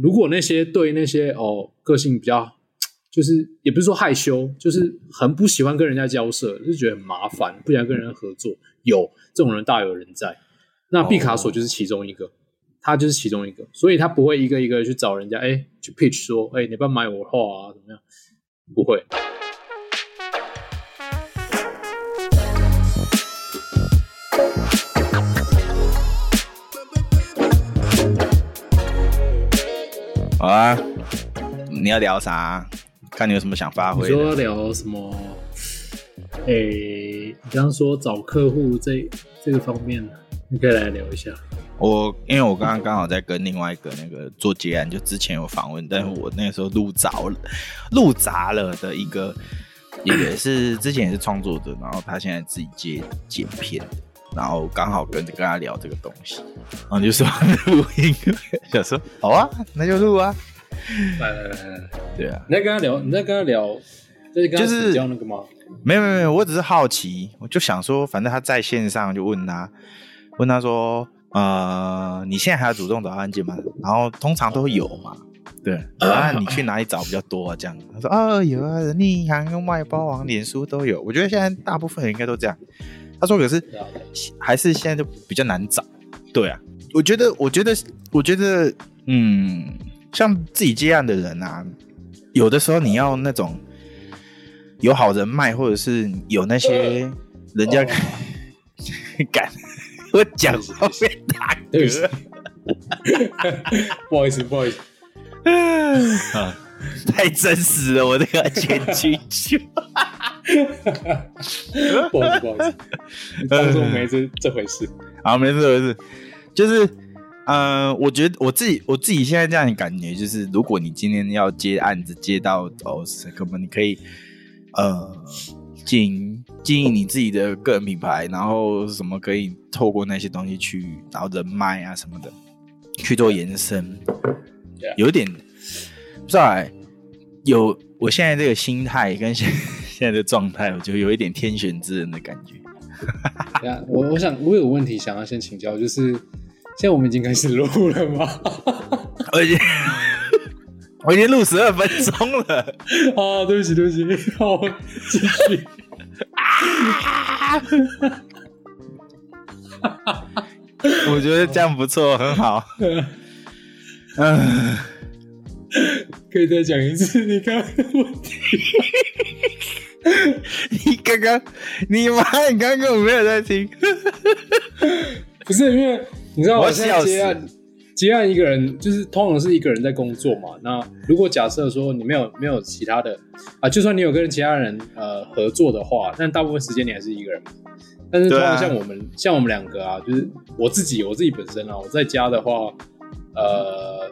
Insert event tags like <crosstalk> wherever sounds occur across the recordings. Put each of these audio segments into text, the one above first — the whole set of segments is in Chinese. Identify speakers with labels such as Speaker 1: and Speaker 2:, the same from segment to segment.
Speaker 1: 如果那些对那些哦个性比较，就是也不是说害羞，就是很不喜欢跟人家交涉，就觉得很麻烦，不想跟人合作，有这种人大有人在。那毕卡索就是其中一个，哦、他就是其中一个，所以他不会一个一个去找人家，哎，去 pitch 说，哎，你不要买我画啊，怎么样？不会。
Speaker 2: 好啊，你要聊啥？看你有什么想发挥。
Speaker 1: 你说要聊什么？诶、欸，你刚刚说找客户这这个方面，你可以来聊一下。
Speaker 2: 我因为我刚刚刚好在跟另外一个那个做结案，就之前有访问，但是我那个时候录杂了，录杂了的一个，也是之前也是创作者，然后他现在自己接剪片。然后刚好跟跟他聊这个东西，然后就说录音，想说好啊，<laughs> 那就录啊。
Speaker 1: 来来来来，
Speaker 2: 对啊，
Speaker 1: 你在跟他聊，你在跟他聊，就是叫那个吗？
Speaker 2: 没有没有没有，我只是好奇，我就想说，反正他在线上，就问他，问他说，呃，你现在还要主动找案件吗？然后通常都有嘛，对，啊，你去哪里找比较多啊？这样，他说啊，有啊，人力银行跟外包网、脸书都有。我觉得现在大部分人应该都这样。他说：“可是还是现在就比较难找，对啊，我觉得，我觉得，我觉得，嗯，像自己接案的人啊，有的时候你要那种有好人脉，或者是有那些人家敢 <laughs> 我讲后面打嗝，<laughs>
Speaker 1: 不好意思，不好意思，
Speaker 2: 啊，<laughs> 太真实了，我都要剪进去。” <laughs>
Speaker 1: 不好意思，不好意思，当做没这这回事。<laughs>
Speaker 2: 好，没这回事。就是，呃，我觉得我自己，我自己现在这样的感觉，就是，如果你今天要接案子，接到哦，可能你可以，呃，经营经营你自己的个人品牌，然后什么可以透过那些东西去，然后人脉啊什么的去做延伸，有点不知道哎，有我现在这个心态跟现。现在的状态，我就有一点天选之人的感觉。
Speaker 1: 对啊，我我想我有个问题想要先请教，就是现在我们已经开始录了吗？<laughs>
Speaker 2: 我已经我已经录十二分钟了。<laughs>
Speaker 1: 啊，对不起对不起，好，继续。<laughs>
Speaker 2: 我觉得这样不错，很好。嗯，
Speaker 1: 可以再讲一次你刚刚的问题。<laughs>
Speaker 2: 你刚刚，你妈，你刚刚我没有在听。<laughs>
Speaker 1: 不是因为你知道，我现在接案，接案一个人就是通常是一个人在工作嘛。那如果假设说你没有没有其他的啊，就算你有跟其他人呃合作的话，但大部分时间你还是一个人。但是通常像我们、啊、像我们两个啊，就是我自己我自己本身啊，我在家的话，呃，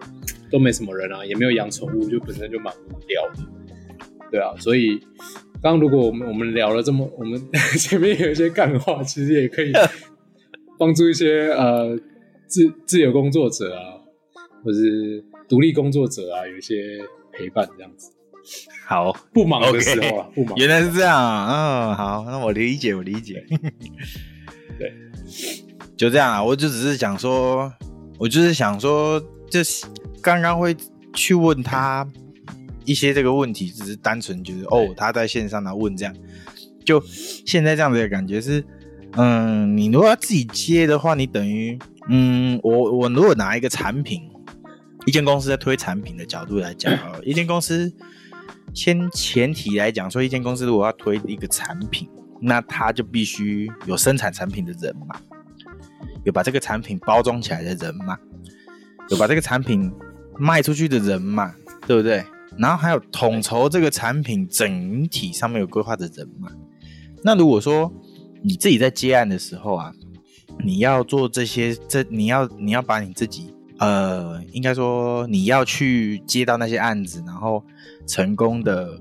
Speaker 1: 都没什么人啊，也没有养宠物，就本身就蛮无聊的。对啊，所以。刚刚如果我们我们聊了这么，<laughs> 我们 <laughs> 前面有一些干话，其实也可以帮助一些呃自自由工作者啊，或是独立工作者啊，有一些陪伴这样子。
Speaker 2: 好，
Speaker 1: 不忙的时候啊，okay, 不忙。
Speaker 2: 原来是这样啊，嗯，好，那我理解，我理解。<laughs>
Speaker 1: 对，
Speaker 2: 就这样啊，我就只是想说，我就是想说，就是刚刚会去问他。一些这个问题只是单纯就是哦，他在线上来问这样，就现在这样子的感觉是，嗯，你如果要自己接的话，你等于，嗯，我我如果拿一个产品，一间公司在推产品的角度来讲啊，一间公司先前提来讲说，一间公司如果要推一个产品，那他就必须有生产产品的人嘛，有把这个产品包装起来的人嘛，有把这个产品卖出去的人嘛，对不对？然后还有统筹这个产品整体上面有规划的人嘛？那如果说你自己在接案的时候啊，你要做这些，这你要你要把你自己呃，应该说你要去接到那些案子，然后成功的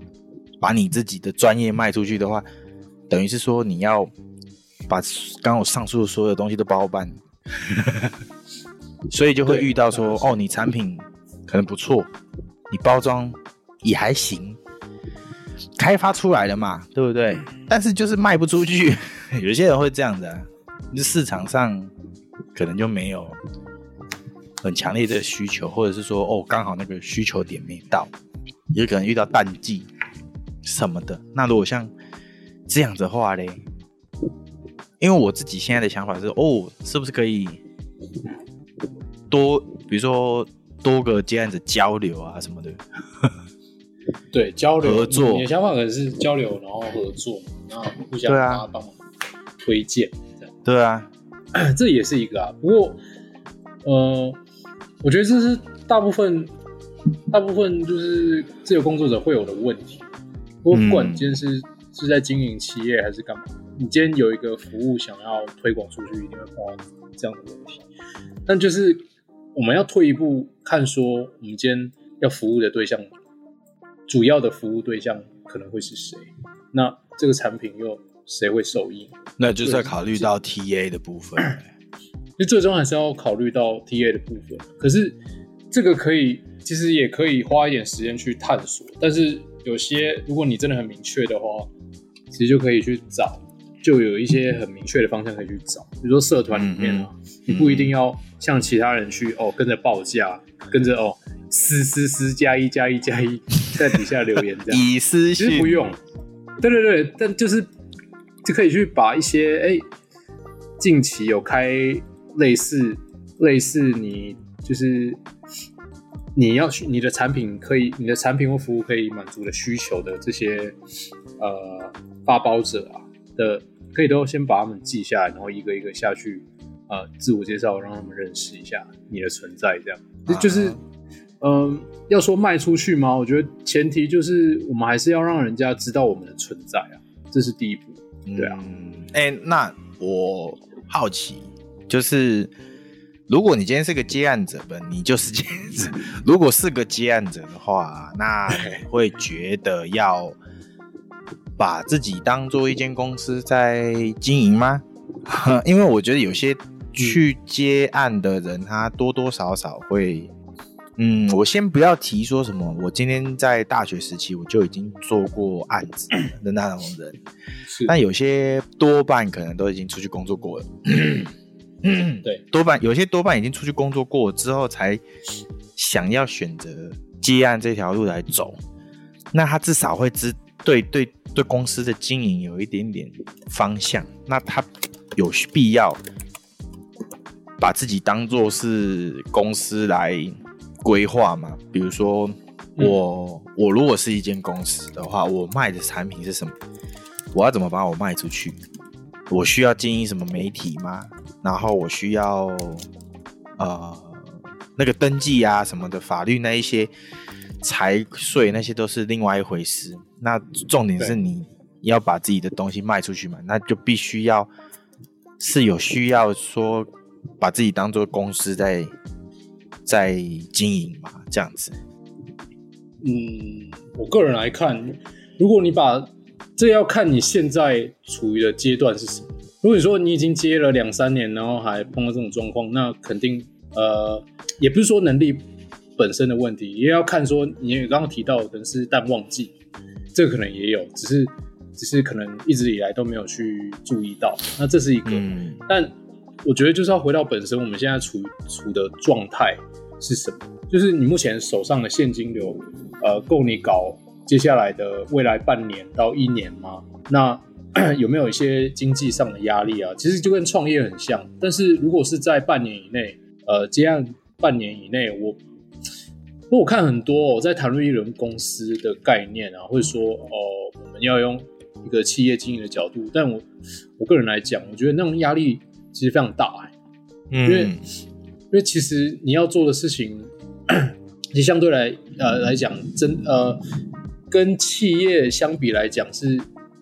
Speaker 2: 把你自己的专业卖出去的话，等于是说你要把刚刚我上述的所有东西都包办，<laughs> 所以就会遇到说哦，你产品可能不错。你包装也还行，开发出来了嘛，对不对？但是就是卖不出去，<laughs> 有些人会这样的，啊市场上可能就没有很强烈的需求，或者是说哦，刚好那个需求点没到，也可能遇到淡季什么的。那如果像这样子的话嘞，因为我自己现在的想法是，哦，是不是可以多，比如说多个这样子交流啊什么的？<laughs>
Speaker 1: 对，交流
Speaker 2: 合作，
Speaker 1: 你的想法可能是交流，然后合作，然后互相帮忙推荐，这样。
Speaker 2: 对啊，<clears throat>
Speaker 1: 这也是一个啊。不过，呃。我觉得这是大部分，大部分就是自由工作者会有的问题。不管你今天是是在经营企业还是干嘛，你今天有一个服务想要推广出去，一定会碰到这样的问题。但就是我们要退一步看，说我们今天要服务的对象，主要的服务对象可能会是谁？那这个产品又谁会受益？
Speaker 2: 那就是要考虑到 TA 的部分。<clears throat>
Speaker 1: 就最终还是要考虑到 TA 的部分，可是这个可以，其实也可以花一点时间去探索。但是有些，如果你真的很明确的话，其实就可以去找，就有一些很明确的方向可以去找。比如说社团里面啊，你不一定要像其他人去哦跟着报价，跟着哦私私私加一加一加一 <laughs> 在底下留言这样，
Speaker 2: 以私讯，
Speaker 1: 其实不用。对对对，但就是就可以去把一些哎、欸，近期有开。类似类似你就是你要去你的产品可以你的产品或服务可以满足的需求的这些呃发包者啊的可以都先把他们记下来，然后一个一个下去呃自我介绍，让他们认识一下你的存在，这样、啊、就是嗯、呃、要说卖出去吗？我觉得前提就是我们还是要让人家知道我们的存在啊，这是第一步，对啊。
Speaker 2: 哎、嗯欸，那我好奇。就是，如果你今天是个接案者吧，你就是接案者。<laughs> 如果是个接案者的话，那你会觉得要把自己当做一间公司在经营吗？<laughs> 因为我觉得有些去接案的人，他多多少少会，嗯，我先不要提说什么，我今天在大学时期我就已经做过案子的那种人，但有些多半可能都已经出去工作过了。嗯，对，<clears throat> 多半有些多半已经出去工作过之后，才想要选择接案这条路来走。那他至少会知对对对公司的经营有一点点方向。那他有必要把自己当做是公司来规划嘛？比如说我我如果是一间公司的话，我卖的产品是什么？我要怎么把我卖出去？我需要经营什么媒体吗？然后我需要呃那个登记啊什么的法律那一些财税那些都是另外一回事。那重点是你要把自己的东西卖出去嘛，那就必须要是有需要说把自己当做公司在在经营嘛，这样子。
Speaker 1: 嗯，我个人来看，如果你把这要看你现在处于的阶段是什么。如果你说你已经接了两三年，然后还碰到这种状况，那肯定呃，也不是说能力本身的问题，也要看说你刚刚提到的是淡旺季，这个可能也有，只是只是可能一直以来都没有去注意到，那这是一个。嗯、但我觉得就是要回到本身，我们现在处处的状态是什么？就是你目前手上的现金流，呃，够你搞接下来的未来半年到一年吗？那 <clears throat> 有没有一些经济上的压力啊？其实就跟创业很像，但是如果是在半年以内，呃，接案半年以内，我，因为我看很多、哦、在谈论一轮公司的概念啊，会说哦、我们要用一个企业经营的角度，但我我个人来讲，我觉得那种压力其实非常大、欸，嗯，因为因为其实你要做的事情，<clears throat> 其实相对来呃来讲，真呃跟企业相比来讲是。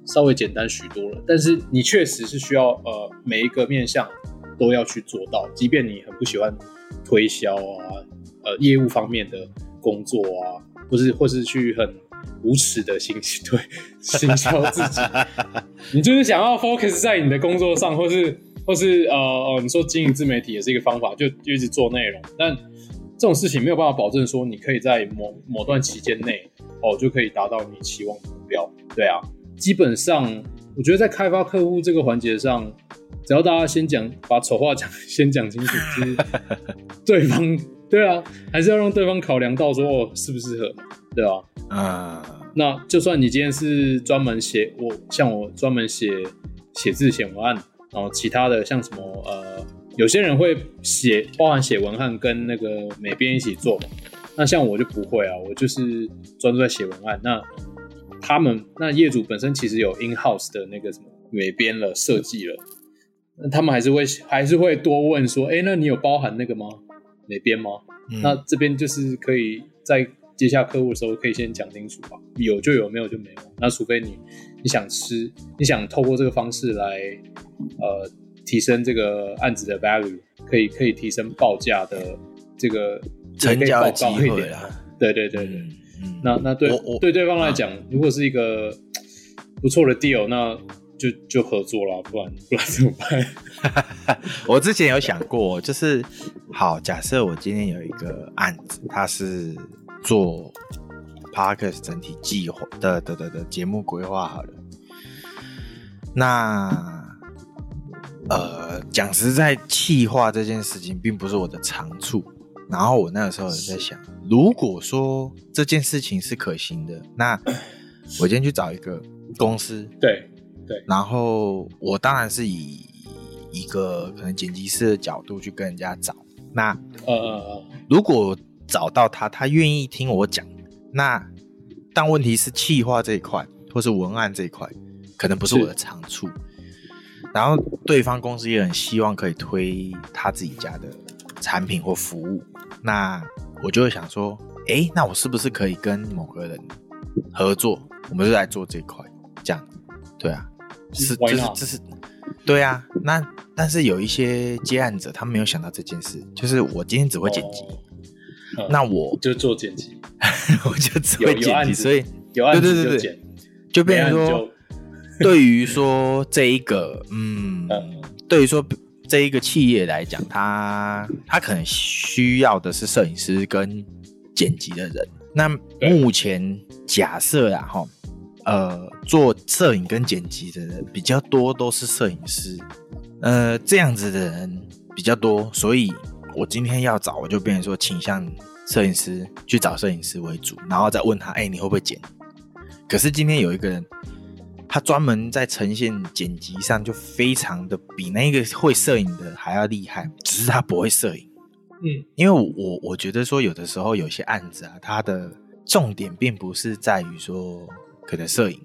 Speaker 1: 稍微简单许多了，但是你确实是需要呃每一个面向都要去做到，即便你很不喜欢推销啊，呃业务方面的工作啊，或是或是去很无耻的行对行销自己，<laughs> 你就是想要 focus 在你的工作上，或是或是呃哦你说经营自媒体也是一个方法，就就一直做内容，但这种事情没有办法保证说你可以在某某段期间内哦就可以达到你期望的目标，对啊。基本上，我觉得在开发客户这个环节上，只要大家先讲，把丑话讲先讲清楚，其实 <laughs> 对方对啊，还是要让对方考量到说哦适不适合嘛，对吧？
Speaker 2: 啊、嗯，
Speaker 1: 那就算你今天是专门写我像我专门写写字写文案，然后其他的像什么呃，有些人会写包含写文案跟那个美编一起做嘛。那像我就不会啊，我就是专注在写文案。那他们那业主本身其实有 in house 的那个什么美编了设计了，那他们还是会还是会多问说，哎、欸，那你有包含那个吗？美编吗？嗯、那这边就是可以在接下客户的时候可以先讲清楚吧，有就有，没有就没有。那除非你你想吃，你想透过这个方式来呃提升这个案子的 value，可以可以提升报价的这个。
Speaker 2: 成交的机会啊，
Speaker 1: 对对对对，那那对对对方来讲，啊、如果是一个不错的 deal，那就就合作了，不然不然怎么办？<laughs>
Speaker 2: 我之前有想过，就是好，假设我今天有一个案子，它是做 Podcast 整体计划的的的的节目规划好了，那呃，讲实在，企划这件事情并不是我的长处。然后我那个时候也在想，如果说这件事情是可行的，那我今天去找一个公司，
Speaker 1: 对对，
Speaker 2: 然后我当然是以一个可能剪辑师的角度去跟人家找。那呃，如果找到他，他愿意听我讲，那但问题是企划这一块或是文案这一块，可能不是我的长处。然后对方公司也很希望可以推他自己家的产品或服务。那我就会想说，哎、欸，那我是不是可以跟某个人合作？我们就来做这一块，这样，对啊，是，就是这是，对啊。那但是有一些接案者，他没有想到这件事，就是我今天只会剪辑，哦、那我
Speaker 1: 就做剪辑，
Speaker 2: 我就只会剪辑，所以
Speaker 1: 有案子就剪，对对对对，
Speaker 2: 就变成说，对于说这一个，嗯，嗯对于说。这一个企业来讲，他他可能需要的是摄影师跟剪辑的人。那目前假设啊，哈，呃，做摄影跟剪辑的人比较多，都是摄影师，呃，这样子的人比较多，所以我今天要找，我就变成说倾向摄影师去找摄影师为主，然后再问他，哎，你会不会剪？可是今天有一个人。他专门在呈现剪辑上就非常的比那个会摄影的还要厉害，只是他不会摄影。嗯，因为我我觉得说有的时候有些案子啊，它的重点并不是在于说可能摄影，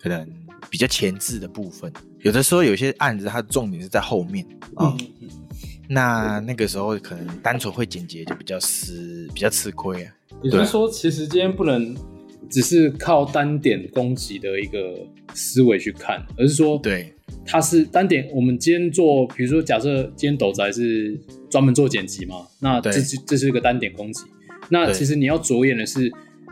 Speaker 2: 可能比较前置的部分。有的时候有些案子它的重点是在后面啊。那那个时候可能单纯会剪辑就比较吃比较吃亏啊。
Speaker 1: 也就是说，其实今天不能。只是靠单点攻击的一个思维去看，而是说，
Speaker 2: 对，
Speaker 1: 它是单点。我们今天做，比如说，假设今天斗宅是专门做剪辑嘛，那这是这是一个单点攻击。那其实你要着眼的是，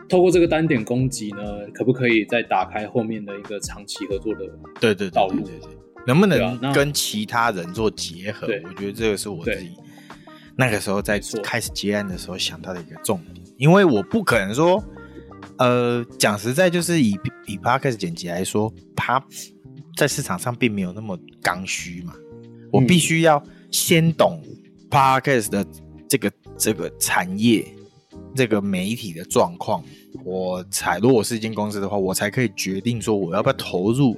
Speaker 1: 透过这个单点攻击呢，可不可以再打开后面的一个长期合作的
Speaker 2: 对对道路？对对，对，能不能跟其他人做结合？我觉得这个是我自己那个时候在开始接案的时候想到的一个重点，因为我不可能说。呃，讲实在，就是以以 Podcast 剪辑来说，它在市场上并没有那么刚需嘛。我必须要先懂 Podcast 的这个这个产业、这个媒体的状况，我才如果是一间公司的话，我才可以决定说我要不要投入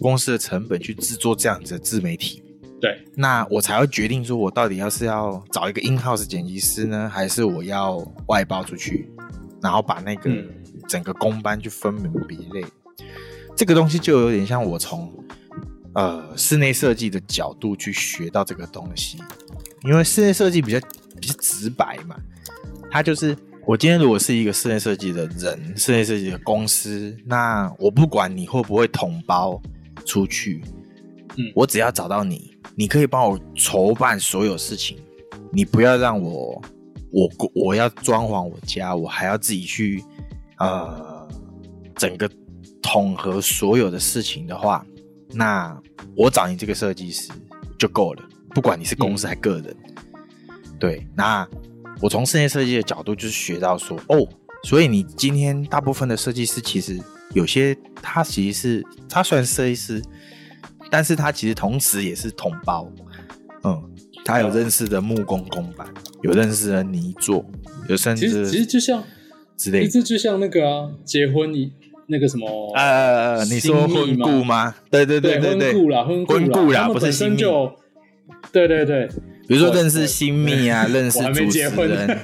Speaker 2: 公司的成本去制作这样子的自媒体。
Speaker 1: 对，
Speaker 2: 那我才会决定说我到底要是要找一个 in-house 剪辑师呢，还是我要外包出去，然后把那个。嗯整个工班去分门别类，这个东西就有点像我从呃室内设计的角度去学到这个东西，因为室内设计比较比较直白嘛，它就是我今天如果是一个室内设计的人，室内设计的公司，那我不管你会不会统包出去，嗯，我只要找到你，你可以帮我筹办所有事情，你不要让我我我要装潢我家，我还要自己去。呃，整个统合所有的事情的话，那我找你这个设计师就够了，不管你是公司还是个人。嗯、对，那我从室内设计的角度就是学到说，哦，所以你今天大部分的设计师其实有些他其实是他虽然设计师，但是他其实同时也是同胞，嗯，他有认识的木工工板，有认识的泥作，有甚至
Speaker 1: 其实其实就像
Speaker 2: 之类的，
Speaker 1: 这就像那个啊，结婚你那个什么
Speaker 2: 呃，你说婚故吗？对对对对对，
Speaker 1: 婚故啦，婚
Speaker 2: 故啦，不是新就。
Speaker 1: 对对对，
Speaker 2: 比如说认识新密啊，<laughs> 认识主持人，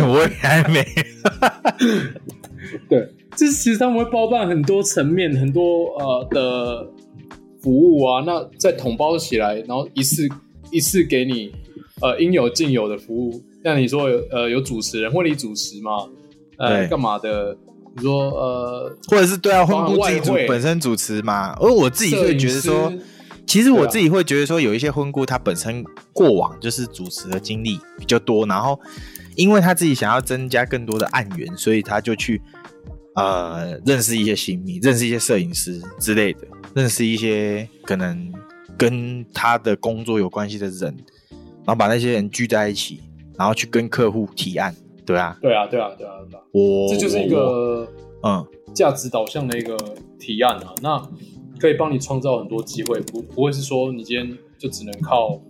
Speaker 2: <laughs> 我也还
Speaker 1: 没。<laughs> 对，就是其实他们会包办很多层面、很多呃的服务啊，那再统包起来，然后一次一次给你呃应有尽有的服务。像你说有呃有主持人，婚礼主持嘛，呃干嘛的？你说呃，
Speaker 2: 或者是对啊，婚顾自己主本身主持嘛，而我自己会觉得说。其实我自己会觉得说，有一些婚顾他本身过往就是主持的经历比较多，然后因为他自己想要增加更多的案源，所以他就去呃认识一些新秘，认识一些摄影师之类的，认识一些可能跟他的工作有关系的人，然后把那些人聚在一起，然后去跟客户提案，对啊，
Speaker 1: 对啊，对啊，对啊，对啊，
Speaker 2: 我
Speaker 1: 这就是一个嗯。价值导向的一个提案啊，那。可以帮你创造很多机会，不不会是说你今天就只能靠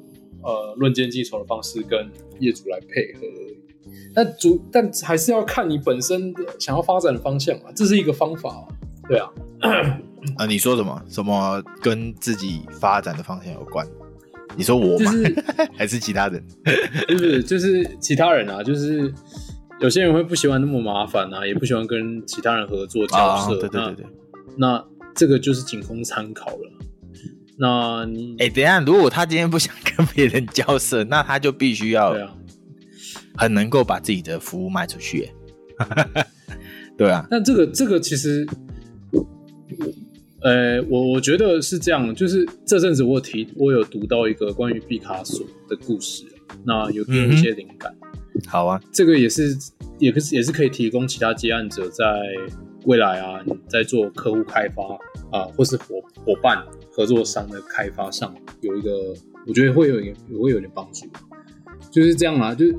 Speaker 1: 呃论件计酬的方式跟业主来配合。但主但还是要看你本身想要发展的方向嘛，这是一个方法啊。对啊，<coughs>
Speaker 2: 啊，你说什么？什么跟自己发展的方向有关？你说我吗？就是、<laughs> 还是其他人？<laughs>
Speaker 1: 不是，就是其他人啊，就是有些人会不喜欢那么麻烦啊，也不喜欢跟其他人合作交涉。啊、对对对对，那。那这个就是仅供参考了。那你
Speaker 2: 哎、欸，等一下，如果他今天不想跟别人交涉，那他就必须要很能够把自己的服务卖出去。<laughs> 对啊，
Speaker 1: 那这个这个其实，呃，我我觉得是这样，就是这阵子我有提，我有读到一个关于毕卡索的故事，那有给我一些灵感、
Speaker 2: 嗯。好啊，
Speaker 1: 这个也是，也是也是可以提供其他接案者在。未来啊，你在做客户开发啊、呃，或是伙伙伴合作商的开发上，有一个我觉得会有一点，也会有点帮助。就是这样啊，就是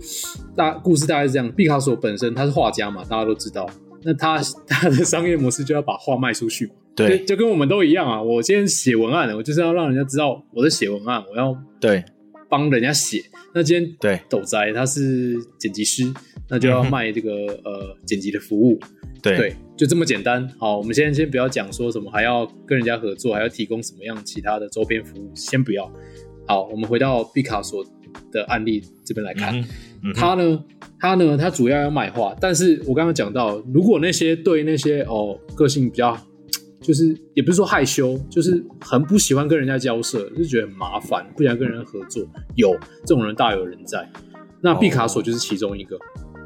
Speaker 1: 大故事大概是这样。毕卡索本身他是画家嘛，大家都知道。那他他的商业模式就要把画卖出去，
Speaker 2: 对，
Speaker 1: 就，就跟我们都一样啊。我今天写文案的，我就是要让人家知道我在写文案，我要
Speaker 2: 对
Speaker 1: 帮人家写。那今天
Speaker 2: 对
Speaker 1: 斗宅他是剪辑师，那就要卖这个、嗯、呃剪辑的服务。
Speaker 2: 对，
Speaker 1: 对，就这么简单。好，我们现在先不要讲说什么还要跟人家合作，还要提供什么样其他的周边服务，先不要。好，我们回到毕卡索的案例这边来看，嗯嗯、他呢，他呢，他主要要卖画，但是我刚刚讲到，如果那些对那些哦个性比较，就是也不是说害羞，就是很不喜欢跟人家交涉，就觉得很麻烦，不想跟人家合作，有这种人大有人在。那毕卡索就是其中一个。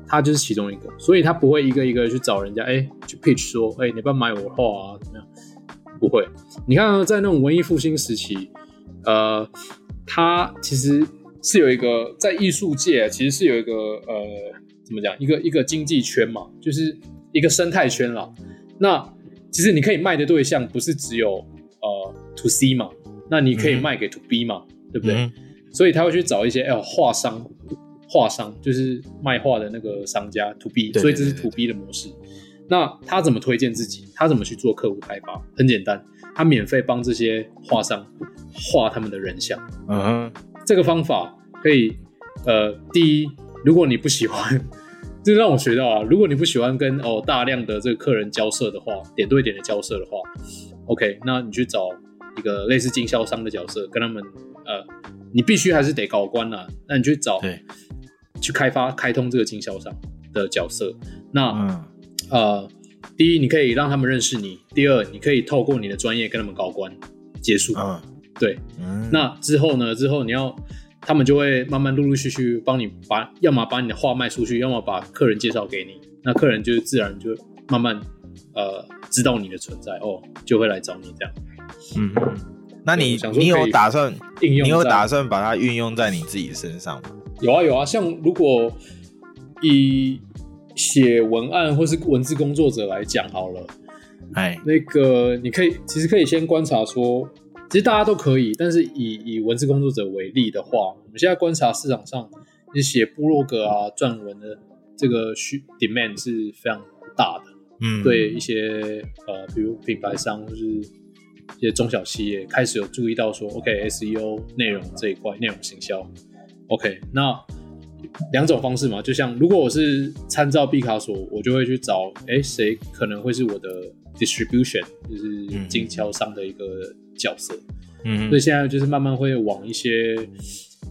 Speaker 1: 他就是其中一个，所以他不会一个一个去找人家，哎、去 pitch 说，哎、你不要买我画啊，怎么样？不会。你看，在那种文艺复兴时期，呃，他其实是有一个在艺术界，其实是有一个呃，怎么讲？一个一个经济圈嘛，就是一个生态圈啦。那其实你可以卖的对象不是只有呃 to C 嘛，那你可以卖给 to B 嘛，嗯、对不对？嗯、所以他会去找一些哎画商。画商就是卖画的那个商家，to B，所以这是 to B 的模式。那他怎么推荐自己？他怎么去做客户开发？很简单，他免费帮这些画商画他们的人像。嗯、uh-huh. 这个方法可以，呃，第一，如果你不喜欢，这让我学到啊，如果你不喜欢跟哦大量的这个客人交涉的话，点对点的交涉的话，OK，那你去找一个类似经销商的角色，跟他们，呃，你必须还是得搞关啊，那你去找。对去开发、开通这个经销商的角色。那、嗯、呃，第一，你可以让他们认识你；第二，你可以透过你的专业跟他们搞关结束。嗯，对。嗯、那之后呢？之后你要他们就会慢慢陆陆续续帮你把，要么把你的画卖出去，要么把客人介绍给你。那客人就自然就慢慢呃知道你的存在哦，就会来找你这样。
Speaker 2: 嗯，那你你有打算应用？你有打算把它运用在你自己身上吗？
Speaker 1: 有啊有啊，像如果以写文案或是文字工作者来讲好了，
Speaker 2: 哎，
Speaker 1: 那个你可以其实可以先观察说，其实大家都可以，但是以以文字工作者为例的话，我们现在观察市场上，你写部落格啊、撰文的这个需 demand 是非常大的，嗯，对一些呃，比如品牌商或是一些中小企业开始有注意到说，OK，SEO 内容这一块，内容行销，OK，那两种方式嘛，就像如果我是参照毕卡索，我就会去找，哎，谁可能会是我的 distribution，就是经销商的一个角色，嗯，所以现在就是慢慢会往一些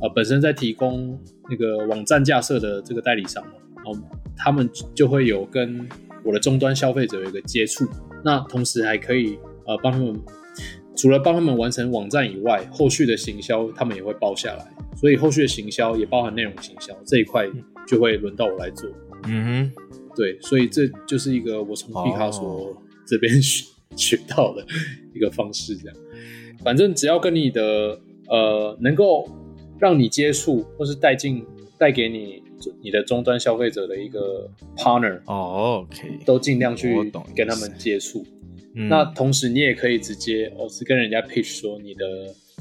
Speaker 1: 呃本身在提供那个网站架设的这个代理商，然后他们就会有跟我的终端消费者有一个接触，那同时还可以呃帮他们。除了帮他们完成网站以外，后续的行销他们也会包下来，所以后续的行销也包含内容行销这一块，就会轮到我来做。嗯哼，对，所以这就是一个我从毕卡索这边学、oh. <laughs> 学到的一个方式。这样，反正只要跟你的呃能够让你接触或是带进带给你你的终端消费者的一个 partner，哦、oh,，OK，都尽量去跟他们接触。嗯、那同时，你也可以直接哦，是跟人家 pitch 说你的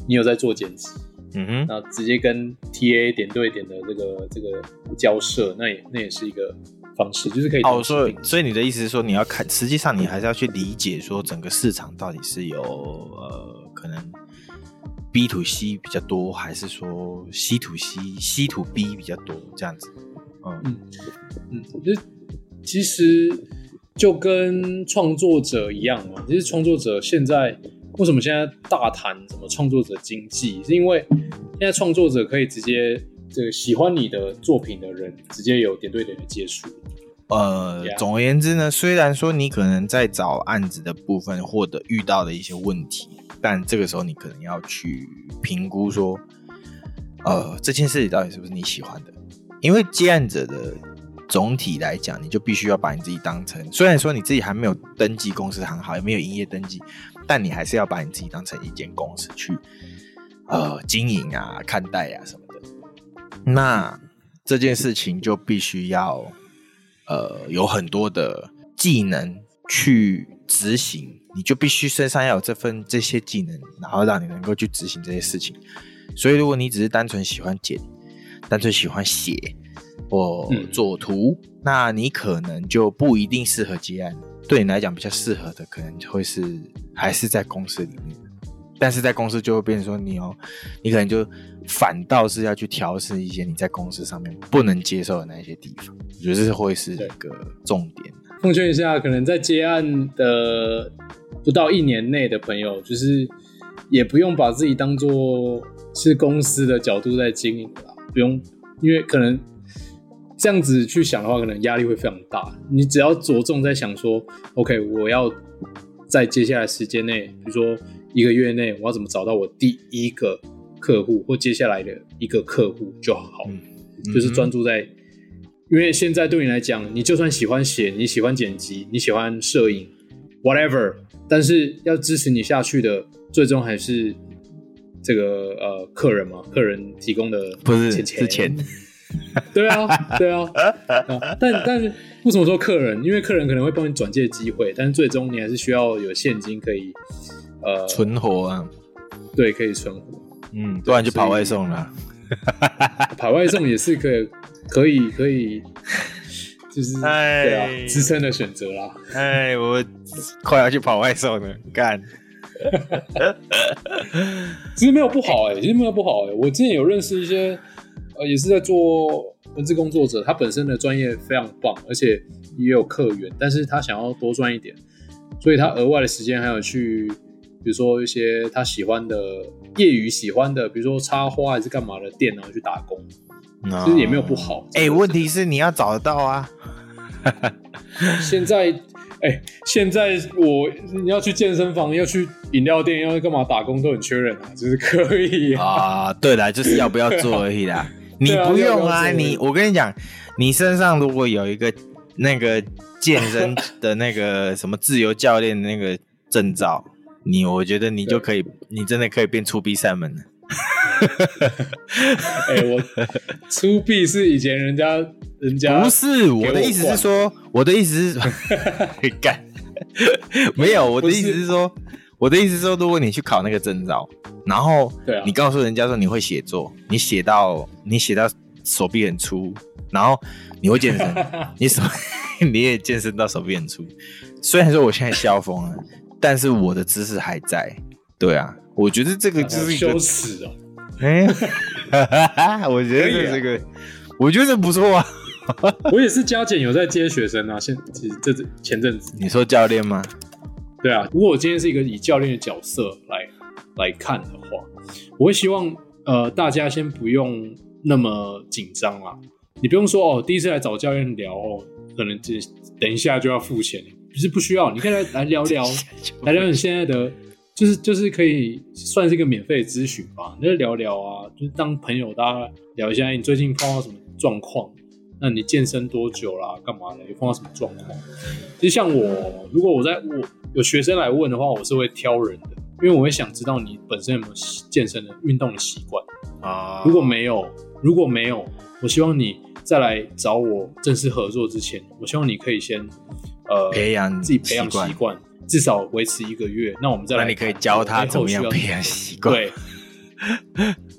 Speaker 1: 你有在做剪辑，嗯哼，那直接跟 TA 点对点的这个这个交涉，那也那也是一个方式，就是可以哦。
Speaker 2: 所以所以你的意思是说，你要看，实际上你还是要去理解说整个市场到底是有呃可能 B to C 比较多，还是说 C to C C to B 比较多这样子？嗯嗯
Speaker 1: 嗯，就其实。就跟创作者一样嘛，其实创作者现在为什么现在大谈什么创作者经济？是因为现在创作者可以直接这个喜欢你的作品的人，直接有点对点的接触。
Speaker 2: 呃，yeah. 总而言之呢，虽然说你可能在找案子的部分或者遇到的一些问题，但这个时候你可能要去评估说，呃，这件事情到底是不是你喜欢的？因为接案者的。总体来讲，你就必须要把你自己当成，虽然说你自己还没有登记公司行号，也没有营业登记，但你还是要把你自己当成一间公司去，呃，经营啊、看待啊什么的。那这件事情就必须要，呃，有很多的技能去执行，你就必须身上要有这份这些技能，然后让你能够去执行这些事情。所以，如果你只是单纯喜欢剪，单纯喜欢写。或做图、嗯，那你可能就不一定适合接案。对你来讲比较适合的，可能会是还是在公司里面。但是在公司就会变成说，你哦，你可能就反倒是要去调试一些你在公司上面不能接受的那些地方。我觉得这是会是一个重点。
Speaker 1: 奉劝一下，可能在接案的不到一年内的朋友，就是也不用把自己当做是公司的角度在经营啦，不用，因为可能。这样子去想的话，可能压力会非常大。你只要着重在想说，OK，我要在接下来时间内，比如说一个月内，我要怎么找到我第一个客户或接下来的一个客户就好。嗯，就是专注在，因为现在对你来讲，你就算喜欢写，你喜欢剪辑，你喜欢摄影，whatever，但是要支持你下去的，最终还是这个呃客人嘛，客人提供的钱钱
Speaker 2: 不是是钱。
Speaker 1: 对啊，<laughs> 对啊，啊但但是为什么说客人？因为客人可能会帮你转借机会，但是最终你还是需要有现金可以呃
Speaker 2: 存活啊。
Speaker 1: 对，可以存活。
Speaker 2: 嗯，不然就跑外送了。
Speaker 1: 跑外送也是可以，可以，可以，就是对啊，支撑的选择啦。
Speaker 2: 哎，我快要去跑外送了，干。
Speaker 1: 其实没有不好哎、欸，其实没有不好哎、欸。我之前有认识一些。呃，也是在做文字工作者，他本身的专业非常棒，而且也有客源，但是他想要多赚一点，所以他额外的时间还有去，比如说一些他喜欢的业余喜欢的，比如说插花还是干嘛的店，然后去打工，其实也没有不好。
Speaker 2: 哎、欸，问题是你要找得到啊。<laughs>
Speaker 1: 现在，哎、欸，现在我你要去健身房，要去饮料店，要干嘛打工都很缺人啊，就是可以啊。
Speaker 2: 啊对了，就是要不要做而已啦。<laughs> 你不用啊，你我跟你讲，你身上如果有一个那个健身的那个什么自由教练的那个证照，你我觉得你就可以，你真的可以变粗臂三门了。<laughs>
Speaker 1: 哎、欸，我出 B 是以前人家人家
Speaker 2: 不是我的意思是说，<laughs> 我的意思是干没有，我的意思是说，我的意思是说，如果你去考那个证照。然后，你告诉人家说你会写作，你写到你写到手臂很粗，然后你会健身，<laughs> 你手你也健身到手臂很粗。虽然说我现在消风了，但是我的知识还在，对啊，我觉得这个就是一个
Speaker 1: 羞耻哦。
Speaker 2: 哎，<laughs> 我觉得这个，我觉得不错啊。<laughs>
Speaker 1: 我也是加减有在接学生啊，现其实这这前阵子。
Speaker 2: 你说教练吗？
Speaker 1: 对啊，如果我今天是一个以教练的角色来来看的话，我会希望呃大家先不用那么紧张啦。你不用说哦，第一次来找教练聊哦，可能这等一下就要付钱，不是不需要，你可以来来聊聊，<laughs> 来聊你现在的，就是就是可以算是一个免费咨询吧，你就聊聊啊，就是当朋友大家聊一下，你最近碰到什么状况？那你健身多久啦？干嘛的？有碰到什么状况？其实像我，如果我在我有学生来问的话，我是会挑人的，因为我会想知道你本身有没有健身的运动的习惯啊。如果没有，如果没有，我希望你再来找我正式合作之前，我希望你可以先呃
Speaker 2: 培养
Speaker 1: 自己培养习惯，至少维持一个月。那我们再来，
Speaker 2: 那你可以教他怎么样培养习惯。
Speaker 1: 对，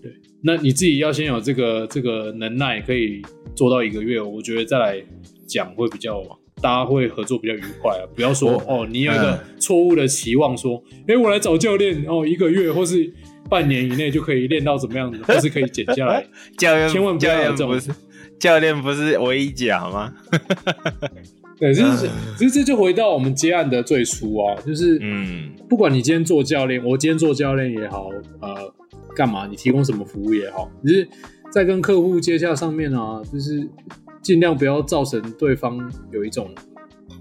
Speaker 1: 对，那你自己要先有这个这个能耐，可以。做到一个月，我觉得再来讲会比较，大家会合作比较愉快啊。不要说哦，你有一个错误的期望，说，哎、嗯欸，我来找教练哦，一个月或是半年以内就可以练到怎么样子，或是可以减下来。<laughs>
Speaker 2: 教练
Speaker 1: 千万不要有
Speaker 2: 这种，教练不是唯一讲吗？
Speaker 1: 对，就是其实这就回到我们接案的最初啊，就是嗯，不管你今天做教练，我今天做教练也好，呃，干嘛，你提供什么服务也好，就是。在跟客户接洽上面啊，就是尽量不要造成对方有一种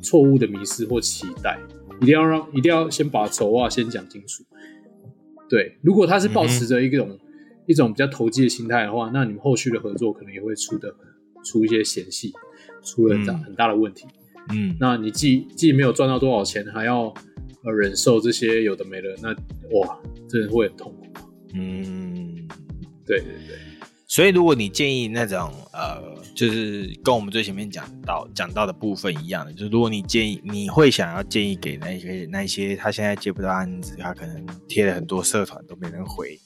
Speaker 1: 错误的迷失或期待，一定要让一定要先把筹啊先讲清楚。对，如果他是保持着一种、嗯、一种比较投机的心态的话，那你们后续的合作可能也会出的出一些嫌隙，出了很大很大的问题。嗯，那你既既没有赚到多少钱，还要呃忍受这些有的没的，那哇，真的会很痛苦。嗯，对对对。
Speaker 2: 所以，如果你建议那种呃，就是跟我们最前面讲到讲到的部分一样的，就是如果你建议，你会想要建议给那些那些他现在接不到案子，他可能贴了很多社团都没人回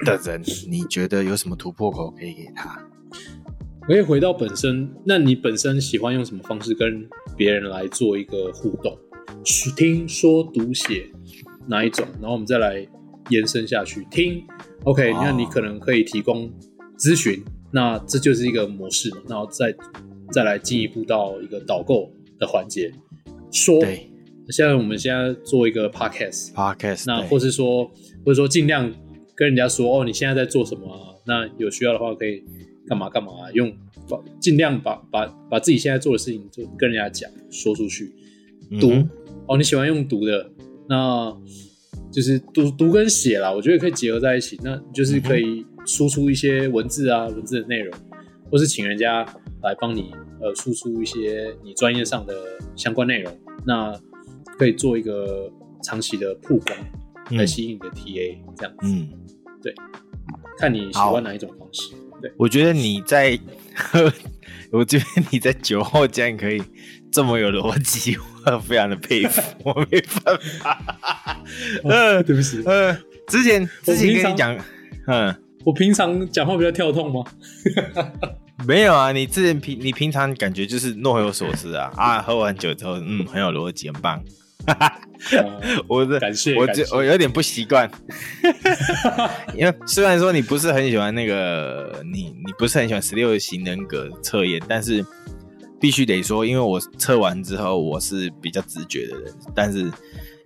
Speaker 2: 的人，你觉得有什么突破口可以给他？
Speaker 1: 可以回到本身，那你本身喜欢用什么方式跟别人来做一个互动？听说读写哪一种？然后我们再来延伸下去听。OK，那你可能可以提供。咨询，那这就是一个模式，然后再再来进一步到一个导购的环节。说，对，现在我们现在做一个 podcast，podcast，那或是说，或者说尽量跟人家说，哦，你现在在做什么啊？那有需要的话可以干嘛干嘛啊？用把尽量把把把自己现在做的事情就跟人家讲，说出去。读，嗯，哦，你喜欢用读的，那就是读读跟写啦，我觉得可以结合在一起，那就是可以。嗯输出一些文字啊，文字的内容，或是请人家来帮你呃输出一些你专业上的相关内容，那可以做一个长期的曝光来吸引你的 TA 这样子。嗯，对，看你喜欢哪一种方式。对，
Speaker 2: 我觉得你在喝，我觉得你在酒后竟然可以这么有逻辑，我非常的佩服，我没办法。
Speaker 1: 嗯、<laughs> 哦，对不起，
Speaker 2: 嗯，之前之前跟你讲，嗯。
Speaker 1: 我平常讲话比较跳痛吗？<laughs>
Speaker 2: 没有啊，你之前平你平常感觉就是若有所思啊啊！喝完酒之后，嗯，很有逻辑，很棒。<laughs> 我的
Speaker 1: 感谢，
Speaker 2: 我这我有点不习惯，<laughs> 因为虽然说你不是很喜欢那个你你不是很喜欢十六型人格测验，但是必须得说，因为我测完之后我是比较直觉的人，但是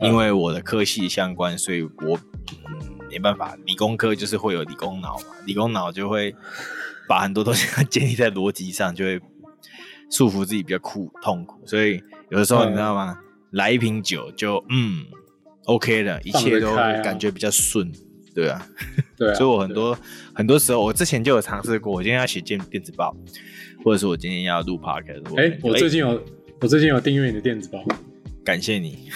Speaker 2: 因为我的科系相关，所以我。嗯没办法，理工科就是会有理工脑嘛，理工脑就会把很多东西 <laughs> 建立在逻辑上，就会束缚自己比较苦痛苦，所以有的时候你知道吗？来一瓶酒就嗯，OK 了，一切都感觉比较顺，对啊，
Speaker 1: 对啊，<laughs>
Speaker 2: 所以我很多很多时候，我之前就有尝试过，我今天要写电电子报，或者是我今天要录 podcast，
Speaker 1: 哎，我最近有我最近有订阅你的电子报，
Speaker 2: 感谢你。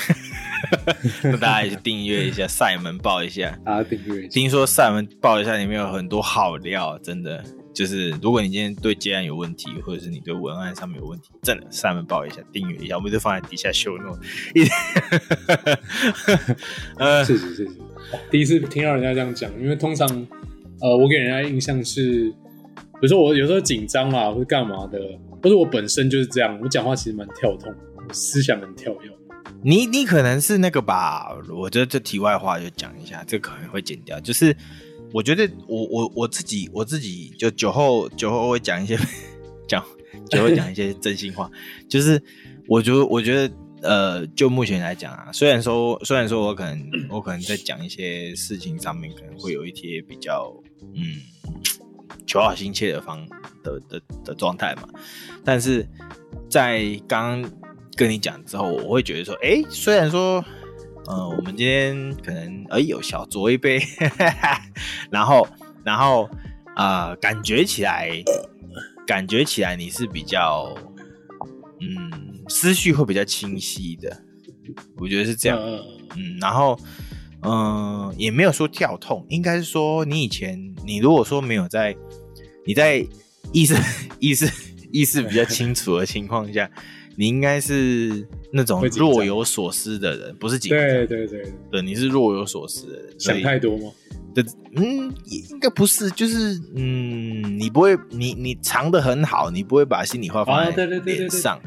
Speaker 2: <laughs> 那大家也去订阅一下 <laughs> 赛门报一下，
Speaker 1: 大家订阅。
Speaker 2: 听说赛门报一下里面有很多好料，真的就是如果你今天对接案有问题，或者是你对文案上面有问题，真的上面报一下，订阅一下，我们就放在底下秀那
Speaker 1: 谢谢谢谢。第一次听到人家这样讲，因为通常呃，我给人家印象是，比如说我有时候紧张啊，或者干嘛的，或者我本身就是这样，我讲话其实蛮跳痛，我思想很跳跃。
Speaker 2: 你你可能是那个吧？我觉得这题外话就讲一下，这可能会剪掉。就是我觉得我我我自己我自己就酒后酒后会讲一些 <laughs> 讲酒后讲一些真心话。就是我觉得我觉得呃，就目前来讲啊，虽然说虽然说我可能我可能在讲一些事情上面可能会有一些比较嗯求好心切的方的的的状态嘛，但是在刚。跟你讲之后，我会觉得说，哎、欸，虽然说，呃，我们今天可能哎有小酌一杯，<laughs> 然后，然后，啊、呃，感觉起来，感觉起来你是比较，嗯，思绪会比较清晰的，我觉得是这样，嗯，然后，嗯、呃，也没有说跳痛，应该是说你以前，你如果说没有在，你在意识意识意识比较清楚的情况下。你应该是那种若有所思的人，不是紧张。
Speaker 1: 对对对，
Speaker 2: 对，你是若有所思的人。
Speaker 1: 想太多吗？
Speaker 2: 对，嗯，应该不是，就是嗯，你不会，你你藏的很好，你不会把心里话放在脸上。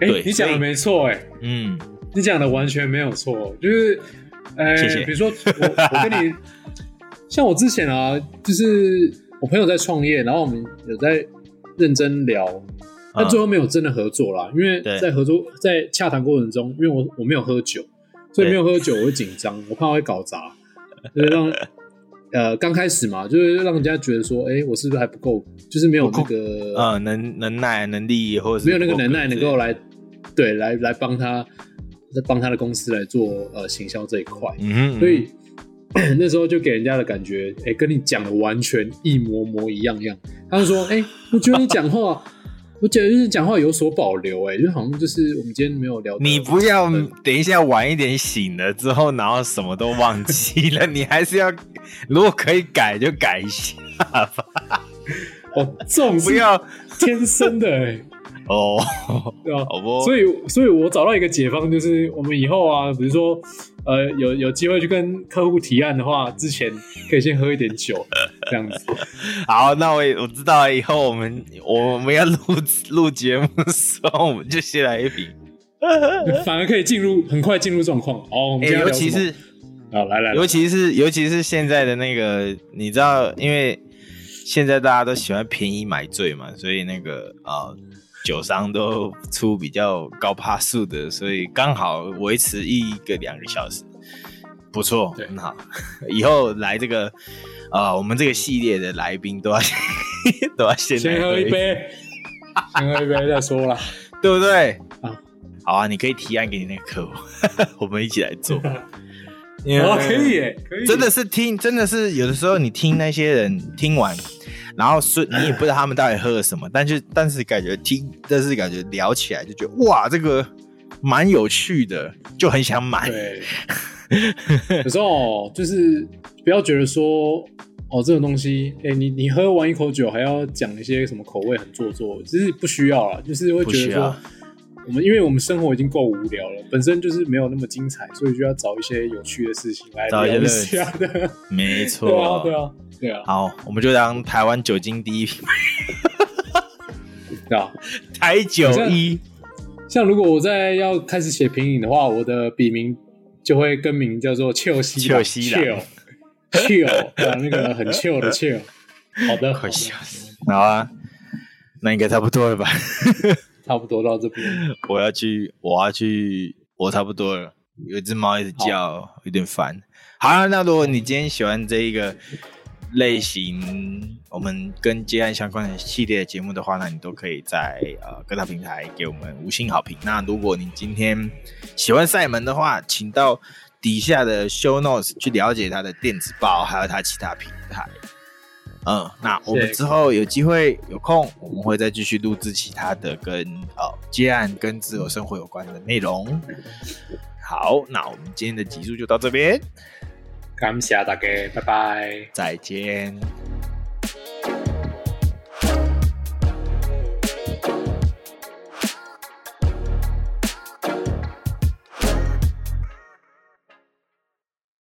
Speaker 1: 哎，你讲的没错，哎，嗯，你讲的完全没有错，就是，呃，谢谢。比如说我我跟你，<laughs> 像我之前啊，就是我朋友在创业，然后我们有在认真聊。但最后没有真的合作啦，因为在合作在洽谈过程中，因为我我没有喝酒，所以没有喝酒我会紧张，我怕会搞砸，就是让 <laughs> 呃刚开始嘛，就是让人家觉得说，哎、欸，我是不是还不够，就是没有那个
Speaker 2: 呃能能耐能力，或者是
Speaker 1: 没有那个能耐能够来对来来帮他，帮他的公司来做呃行销这一块，嗯所以 <clears throat> 那时候就给人家的感觉，哎、欸，跟你讲的完全一模模一样样。他就说，哎、欸，我觉得你讲话。我觉得就是讲话有所保留，哎，就好像就是我们今天没有聊。
Speaker 2: 你不要等一下晚一点醒了之后，然后什么都忘记了，<laughs> 你还是要，如果可以改就改一下吧。
Speaker 1: 哦，这种不要天生的，哎。
Speaker 2: 哦，<laughs> 对啊，好不？
Speaker 1: 所以，所以我找到一个解方，就是我们以后啊，比如说，呃，有有机会去跟客户提案的话，之前可以先喝一点酒，这样子。<laughs>
Speaker 2: 好，那我我知道了，以后我们我们要录录节目的时候，我们就先来一瓶，<laughs>
Speaker 1: 反而可以进入很快进入状况。哦，我们
Speaker 2: 尤其是
Speaker 1: 好来来，
Speaker 2: 尤其是尤其是现在的那个，你知道，因为现在大家都喜欢便宜买醉嘛，所以那个啊。呃酒商都出比较高趴数的，所以刚好维持一个两个小时，不错，很好。<laughs> 以后来这个啊、呃，我们这个系列的来宾都要 <laughs> 都要先
Speaker 1: 先喝一杯，先喝一杯再说啦，<laughs>
Speaker 2: 对不对？啊，好啊，你可以提案给你那个客户，我们一起来做。
Speaker 1: 哦，可以耶，可以，
Speaker 2: 真的是听，真的是有的时候你听那些人听完。然后是，你也不知道他们到底喝了什么，<laughs> 但是但是感觉听，但是感觉聊起来就觉得哇，这个蛮有趣的，就很想买。
Speaker 1: 对，<laughs> 可是哦，就是不要觉得说哦，这种东西，哎，你你喝完一口酒还要讲一些什么口味很做作，其实不需要啦，就是会觉得说，我们因为我们生活已经够无聊了，本身就是没有那么精彩，所以就要找一些有趣的事情来聊一下的。<laughs>
Speaker 2: 没错，
Speaker 1: 对啊，对啊。对啊，
Speaker 2: 好，我们就当台湾酒精第一品牌，
Speaker 1: 对啊，
Speaker 2: 台酒一。
Speaker 1: 像如果我在要开始写品饮的话，我的笔名就会更名叫做秋西秋西秋秋啊，那个很秋的秋。好的，
Speaker 2: 好笑好啊，那应该差不多了吧？
Speaker 1: 差不多到这边，
Speaker 2: 我要去，我要去，我差不多了。有一只猫一直叫，有点烦。好了，那如果你今天喜欢这一个。类型，我们跟接案相关的系列节目的话，那你都可以在呃各大平台给我们五星好评。那如果你今天喜欢赛门的话，请到底下的 show notes 去了解他的电子报，还有他其他平台。嗯，那我们之后有机会有空，我们会再继续录制其他的跟呃接案跟自由生活有关的内容。好，那我们今天的集数就到这边。
Speaker 1: 感谢大家，拜拜，
Speaker 2: 再见。